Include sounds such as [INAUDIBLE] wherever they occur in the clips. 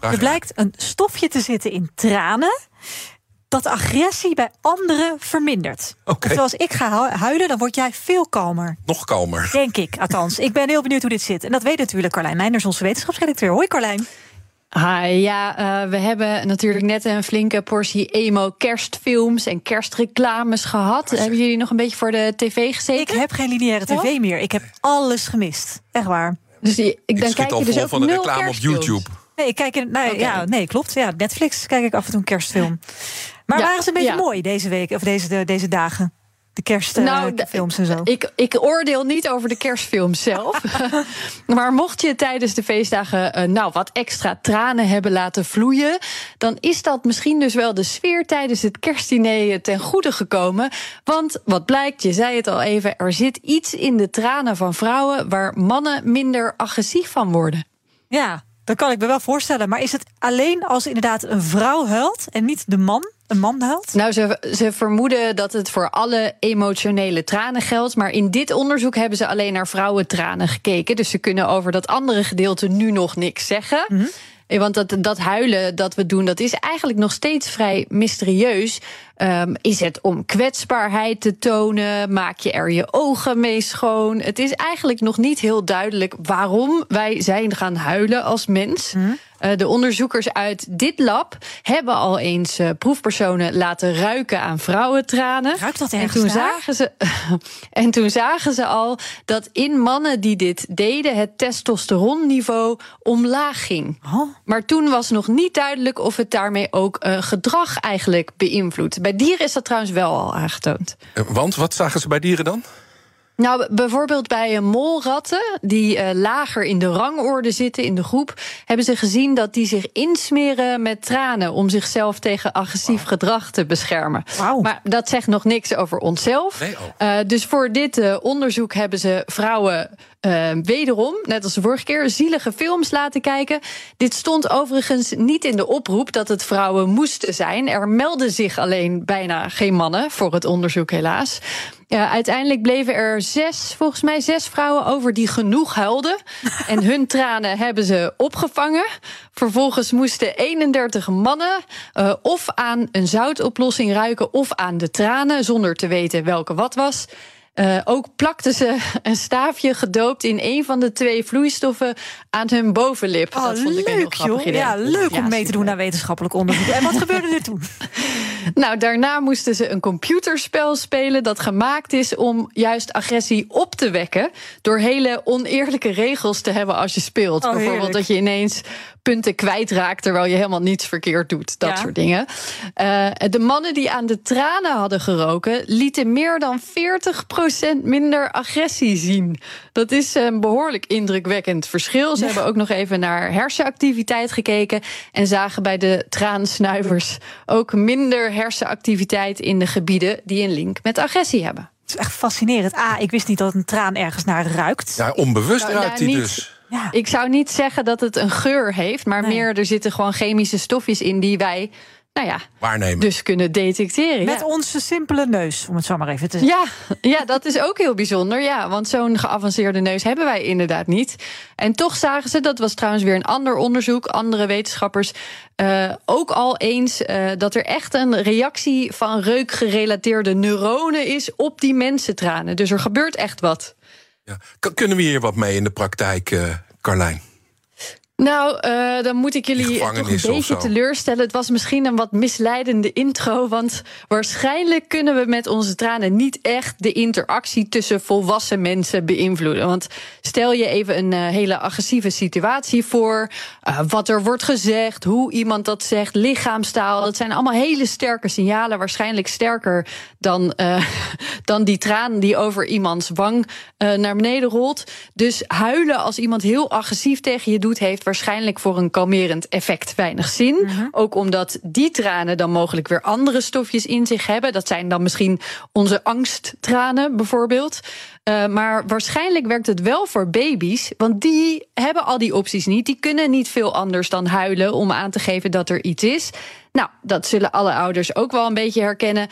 Er blijkt een stofje te zitten in tranen dat agressie bij anderen vermindert. Oké. Zoals ik ga hu- huilen, dan word jij veel kalmer. Nog kalmer. Denk ik, althans. Ik ben heel benieuwd hoe dit zit. En dat weet natuurlijk Carlijn Meinders, onze wetenschapsredacteur. Hoi Carlijn. Hi, ja, eh, we hebben natuurlijk net een flinke portie emo kerstfilms en kerstreclames gehad. Hebben jullie nog een beetje voor de tv gezeten? Ik heb geen lineaire tv meer. Ik heb alles gemist. Echt waar. Dus die, ik, Ik dan kijk al je dus vol ook van de reclame op. YouTube. Nee, ik kijk in, ja, nee, klopt. Ja, Netflix kijk ik af en toe een kerstfilm. Maar Ja, waren ze een beetje ja. mooi deze week of deze, deze dagen? De kerstfilms Nou, de- films en zo. Ik, ik oordeel niet over de kerstfilms zelf. [LAUGHS] [LAUGHS] maar mocht je tijdens de feestdagen eh, nou wat extra tranen hebben laten vloeien, dan is dat misschien dus wel de sfeer tijdens het kerstdiner ten goede gekomen. Want wat blijkt, je zei het al even, er zit iets in de tranen van vrouwen waar mannen minder agressief van worden. Ja, dat kan ik me wel voorstellen. Maar is het alleen als inderdaad een vrouw huilt en niet de man? Een man huilt? Nou, ze, ze vermoeden dat het voor alle emotionele tranen geldt. Maar in dit onderzoek hebben ze alleen naar vrouwentranen gekeken. Dus ze kunnen over dat andere gedeelte nu nog niks zeggen. Eh, Want dat, dat huilen dat we doen, dat is eigenlijk nog steeds vrij mysterieus. Ehm, is het om kwetsbaarheid te tonen? Maak je er je ogen mee schoon? Het is eigenlijk nog niet heel duidelijk waarom wij zijn gaan huilen als mens. Eh, de onderzoekers uit dit lab hebben al eens eh, proefpersonen laten ruiken aan vrouwentranen. Ruikt dat en ergens toen, naar? zagen ze, [LAUGHS] en toen zagen ze al dat in mannen die dit deden, het testosteronniveau omlaag ging. Oh. Maar toen was nog niet duidelijk of het daarmee ook eh, gedrag eigenlijk beïnvloedt. Bij dieren is dat trouwens wel al aangetoond. Want wat zagen ze bij dieren dan? Nou, bijvoorbeeld bij molratten, die eh, lager in de rangorde zitten in de groep, hebben ze gezien dat die zich insmeren met tranen om zichzelf tegen agressief gedrag te beschermen. Maar dat zegt nog niks over onszelf. Nee, oh. Eh, dus voor dit eh, onderzoek hebben ze vrouwen eh, wederom, net als de vorige keer, zielige films laten kijken. Dit stond overigens niet in de oproep dat het vrouwen moesten zijn. Er melden zich alleen bijna geen mannen voor het onderzoek, helaas. Ja, uiteindelijk bleven er zes, volgens mij zes vrouwen over die genoeg huilden. [LAUGHS] en hun tranen hebben ze opgevangen. Vervolgens moesten 31 mannen eh, of aan een zoutoplossing ruiken of aan de tranen, zonder te weten welke wat was. Eh, ook plakten ze een staafje gedoopt in een van de twee vloeistoffen aan hun bovenlip. Oh, dat vond ik een heel leuk grappig joh. Ja, leuk Ja, om mee te doen aan wetenschappelijk onderzoek. En wat [LAUGHS] gebeurde er toen? [LAUGHS] Nou, daarna moesten ze een computerspel spelen dat gemaakt is om juist agressie op te wekken. Door hele oneerlijke regels te hebben als je speelt. Oh, Bijvoorbeeld dat je ineens punten kwijtraakt terwijl je helemaal niets verkeerd doet. Dat Ja. soort dingen. Eh, de mannen die aan de tranen hadden geroken, lieten meer dan 40% minder agressie zien. Dat is een behoorlijk indrukwekkend verschil. Ze hebben ook nog even naar hersenactiviteit gekeken. En zagen bij de traansnuivers ook minder hersenactiviteit in de gebieden die een link met agressie hebben. Het is echt fascinerend. A, ik wist niet dat een traan ergens naar ruikt. Ja, onbewust Nou, ruikt nou, hij dus. Ja. Ik zou niet zeggen dat het een geur heeft, maar Nee. meer er zitten gewoon chemische stofjes in die wij, nou ja, Waarnemen. dus kunnen detecteren. Met ja. onze simpele neus, om het zo maar even te zeggen. Ja, ja, dat is ook heel bijzonder. Ja, want zo'n geavanceerde neus hebben wij inderdaad niet. En toch zagen ze, dat was trouwens weer een ander onderzoek, andere wetenschappers, eh, ook al eens eh, dat er echt een reactie van reukgerelateerde neuronen is op die mensentranen. Dus er gebeurt echt wat. Ja. Kunnen we hier wat mee in de praktijk, eh Carlijn? Nou, eh, dan moet ik jullie toch een beetje teleurstellen. Het was misschien een wat misleidende intro. Want waarschijnlijk kunnen we met onze tranen niet echt de interactie tussen volwassen mensen beïnvloeden. Want stel je even een eh, hele agressieve situatie voor. eh, wat er wordt gezegd, hoe iemand dat zegt, lichaamstaal. Dat zijn allemaal hele sterke signalen. Waarschijnlijk sterker dan, [LAUGHS] dan die traan die over iemands wang naar beneden rolt. Dus huilen als iemand heel agressief tegen je doet, heeft waarschijnlijk voor een kalmerend effect weinig zin. Mhm. Ook omdat die tranen dan mogelijk weer andere stofjes in zich hebben. Dat zijn dan misschien onze angsttranen bijvoorbeeld. Uh, maar waarschijnlijk werkt het wel voor baby's, want die hebben al die opties niet. Die kunnen niet veel anders dan huilen om aan te geven dat er iets is. Nou, dat zullen alle ouders ook wel een beetje herkennen.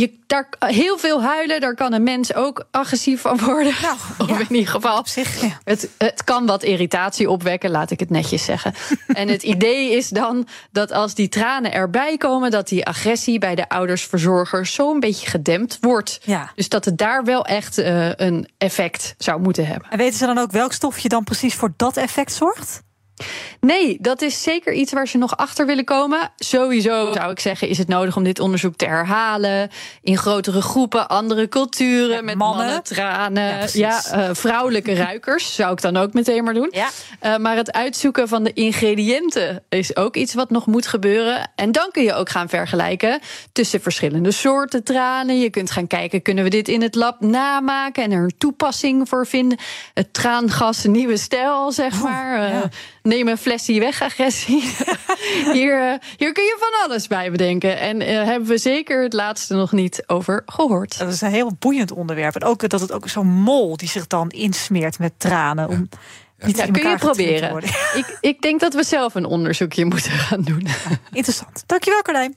Je, daar, heel veel huilen, daar kan een mens ook agressief van worden. Nou, [LAUGHS] of ja, in ieder geval. Op zich, ja. het, het kan wat irritatie opwekken, laat ik het netjes zeggen. [LAUGHS] en het idee is dan dat als die tranen erbij komen, dat die agressie bij de ouders-verzorgers zo'n beetje gedempt wordt. Ja. Dus dat het daar wel echt uh, een effect zou moeten hebben. En weten ze dan ook welk stofje dan precies voor dat effect zorgt? Nee, dat is zeker iets waar ze nog achter willen komen. Sowieso zou ik zeggen, is het nodig om dit onderzoek te herhalen. In grotere groepen, andere culturen, met mannen. mannen, tranen. Ja, eh, vrouwelijke [LAUGHS] ruikers zou ik dan ook meteen maar doen. Ja. Eh, maar het uitzoeken van de ingrediënten is ook iets wat nog moet gebeuren. En dan kun je ook gaan vergelijken tussen verschillende soorten tranen. Je kunt gaan kijken, kunnen we dit in het lab namaken en er een toepassing voor vinden? Het traangas, een nieuwe stijl, zeg maar. Eh. Neem een flesje weg, agressie. [LAUGHS] hier, eh, hier kun je van alles bij bedenken. En eh, hebben we zeker het laatste nog niet over gehoord. Dat is een heel boeiend onderwerp. En ook dat het ook zo'n mol die zich dan insmeert met tranen. Om Ja, kun je proberen. Ik, ik denk dat we zelf een onderzoekje moeten gaan doen. [LAUGHS] Interessant. Dankjewel, Carlijn.